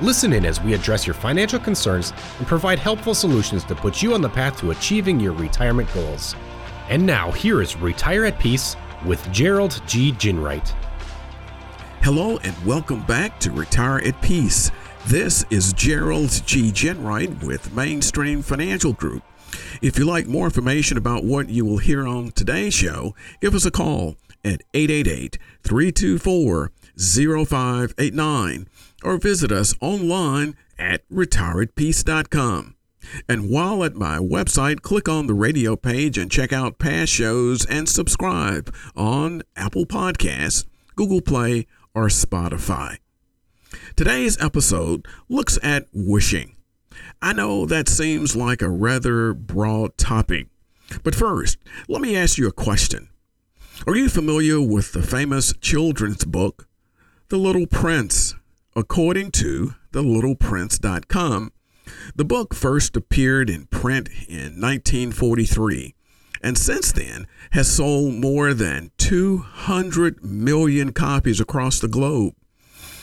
Listen in as we address your financial concerns and provide helpful solutions to put you on the path to achieving your retirement goals. And now, here is Retire at Peace with Gerald G. Ginwright. Hello, and welcome back to Retire at Peace. This is Gerald G. Ginwright with Mainstream Financial Group. If you'd like more information about what you will hear on today's show, give us a call at 888 324 0589 or visit us online at retireatpeace.com. And while at my website, click on the radio page and check out past shows and subscribe on Apple Podcasts, Google Play, or Spotify. Today's episode looks at wishing. I know that seems like a rather broad topic, but first, let me ask you a question. Are you familiar with the famous children's book, The Little Prince? According to thelittleprince.com, the book first appeared in print in 1943 and since then has sold more than 200 million copies across the globe.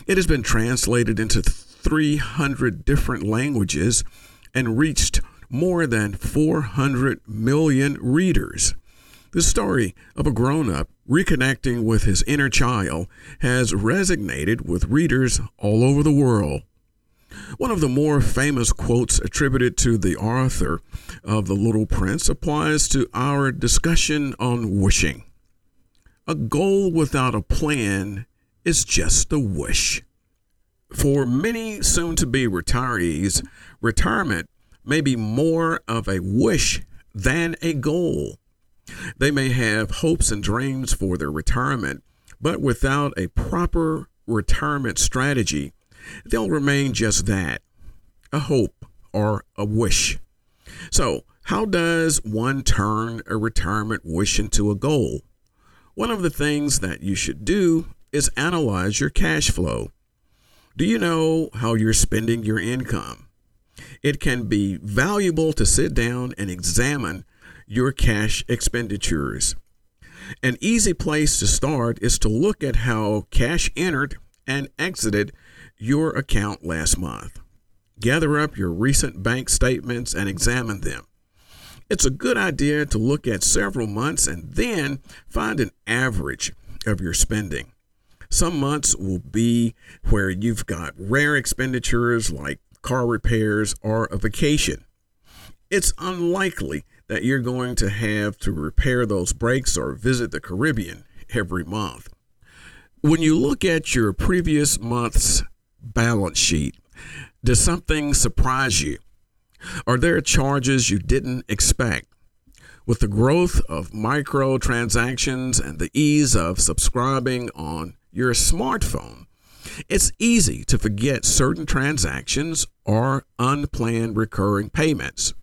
It has been translated into 300 different languages and reached more than 400 million readers. The story of a grown up reconnecting with his inner child has resonated with readers all over the world. One of the more famous quotes attributed to the author of The Little Prince applies to our discussion on wishing. A goal without a plan is just a wish. For many soon to be retirees, retirement may be more of a wish than a goal. They may have hopes and dreams for their retirement, but without a proper retirement strategy, they'll remain just that a hope or a wish. So, how does one turn a retirement wish into a goal? One of the things that you should do is analyze your cash flow. Do you know how you're spending your income? It can be valuable to sit down and examine your cash expenditures. An easy place to start is to look at how cash entered and exited your account last month. Gather up your recent bank statements and examine them. It's a good idea to look at several months and then find an average of your spending. Some months will be where you've got rare expenditures like car repairs or a vacation. It's unlikely that you're going to have to repair those brakes or visit the Caribbean every month. When you look at your previous month's balance sheet, does something surprise you? Are there charges you didn't expect? With the growth of microtransactions and the ease of subscribing on your smartphone, it's easy to forget certain transactions or unplanned recurring payments.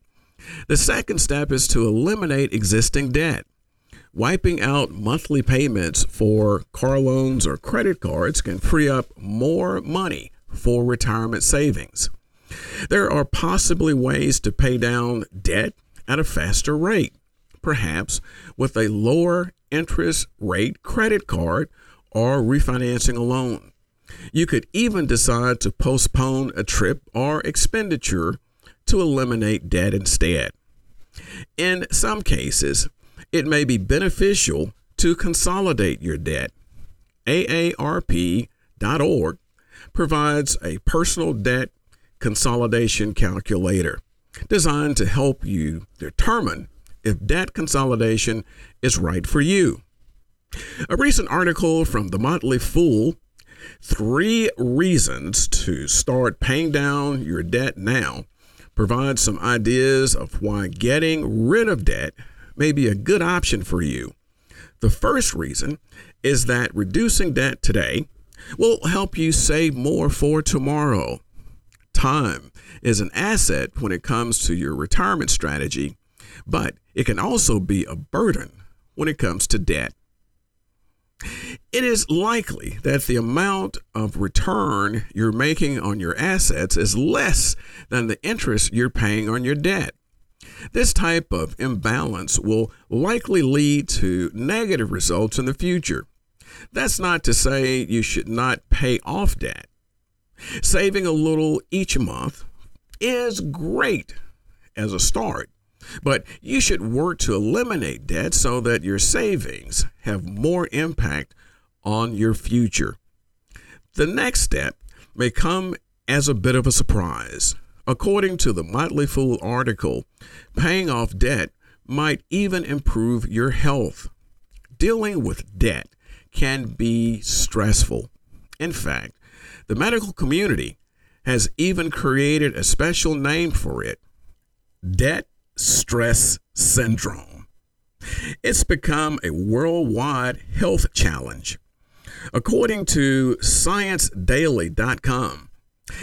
The second step is to eliminate existing debt. Wiping out monthly payments for car loans or credit cards can free up more money for retirement savings. There are possibly ways to pay down debt at a faster rate, perhaps with a lower interest rate credit card or refinancing a loan. You could even decide to postpone a trip or expenditure to eliminate debt instead. In some cases, it may be beneficial to consolidate your debt. AARP.org provides a personal debt consolidation calculator designed to help you determine if debt consolidation is right for you. A recent article from the Motley Fool Three Reasons to Start Paying Down Your Debt Now provides some ideas of why getting rid of debt may be a good option for you. The first reason is that reducing debt today will help you save more for tomorrow. Time is an asset when it comes to your retirement strategy, but it can also be a burden when it comes to debt. It is likely that the amount of return you're making on your assets is less than the interest you're paying on your debt. This type of imbalance will likely lead to negative results in the future. That's not to say you should not pay off debt. Saving a little each month is great as a start, but you should work to eliminate debt so that your savings have more impact on your future. The next step may come as a bit of a surprise. According to the Motley Fool article, paying off debt might even improve your health. Dealing with debt can be stressful. In fact, the medical community has even created a special name for it debt stress syndrome. It's become a worldwide health challenge. According to ScienceDaily.com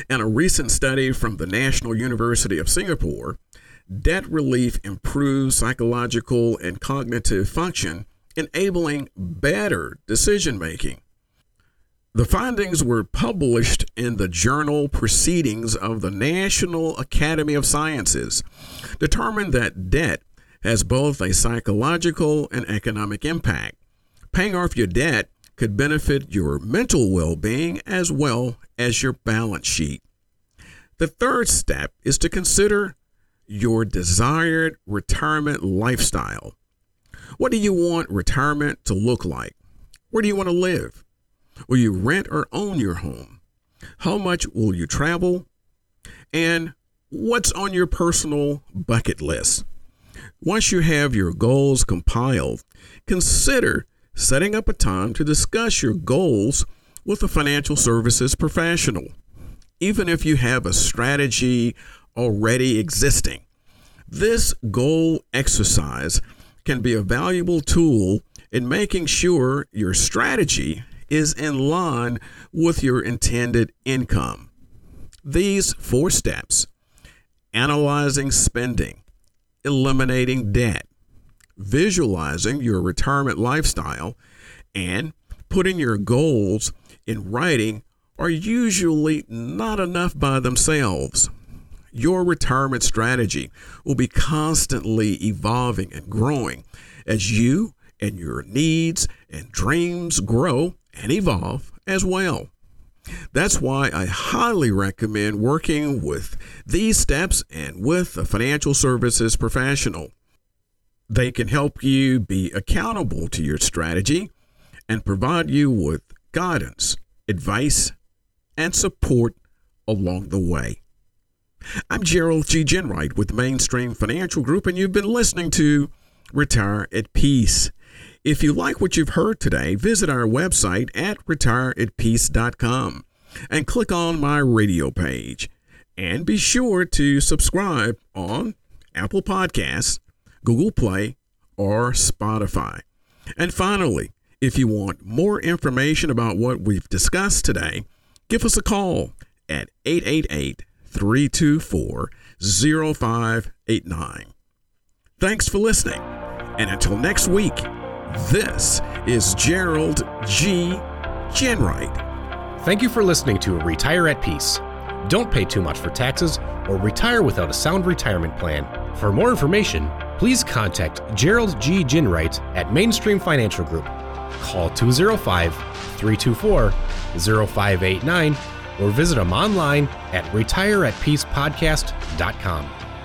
and a recent study from the National University of Singapore, debt relief improves psychological and cognitive function, enabling better decision making. The findings were published in the journal Proceedings of the National Academy of Sciences, determined that debt has both a psychological and economic impact. Paying off your debt could benefit your mental well being as well as your balance sheet. The third step is to consider your desired retirement lifestyle. What do you want retirement to look like? Where do you want to live? Will you rent or own your home? How much will you travel? And what's on your personal bucket list? Once you have your goals compiled, consider setting up a time to discuss your goals with a financial services professional. Even if you have a strategy already existing, this goal exercise can be a valuable tool in making sure your strategy is in line with your intended income. These four steps analyzing spending, eliminating debt, visualizing your retirement lifestyle, and putting your goals in writing are usually not enough by themselves. Your retirement strategy will be constantly evolving and growing as you and your needs and dreams grow and evolve as well. That's why I highly recommend working with these steps and with a financial services professional. They can help you be accountable to your strategy and provide you with guidance, advice, and support along the way. I'm Gerald G. Ginwright with Mainstream Financial Group, and you've been listening to Retire at Peace. If you like what you've heard today, visit our website at retireatpeace.com and click on my radio page. And be sure to subscribe on Apple Podcasts, Google Play, or Spotify. And finally, if you want more information about what we've discussed today, give us a call at 888 324 0589. Thanks for listening, and until next week, this is Gerald G. Ginwright. Thank you for listening to Retire at Peace. Don't pay too much for taxes or retire without a sound retirement plan. For more information, please contact Gerald G. Ginwright at Mainstream Financial Group. Call 205 324 0589 or visit them online at retireatpeacepodcast.com.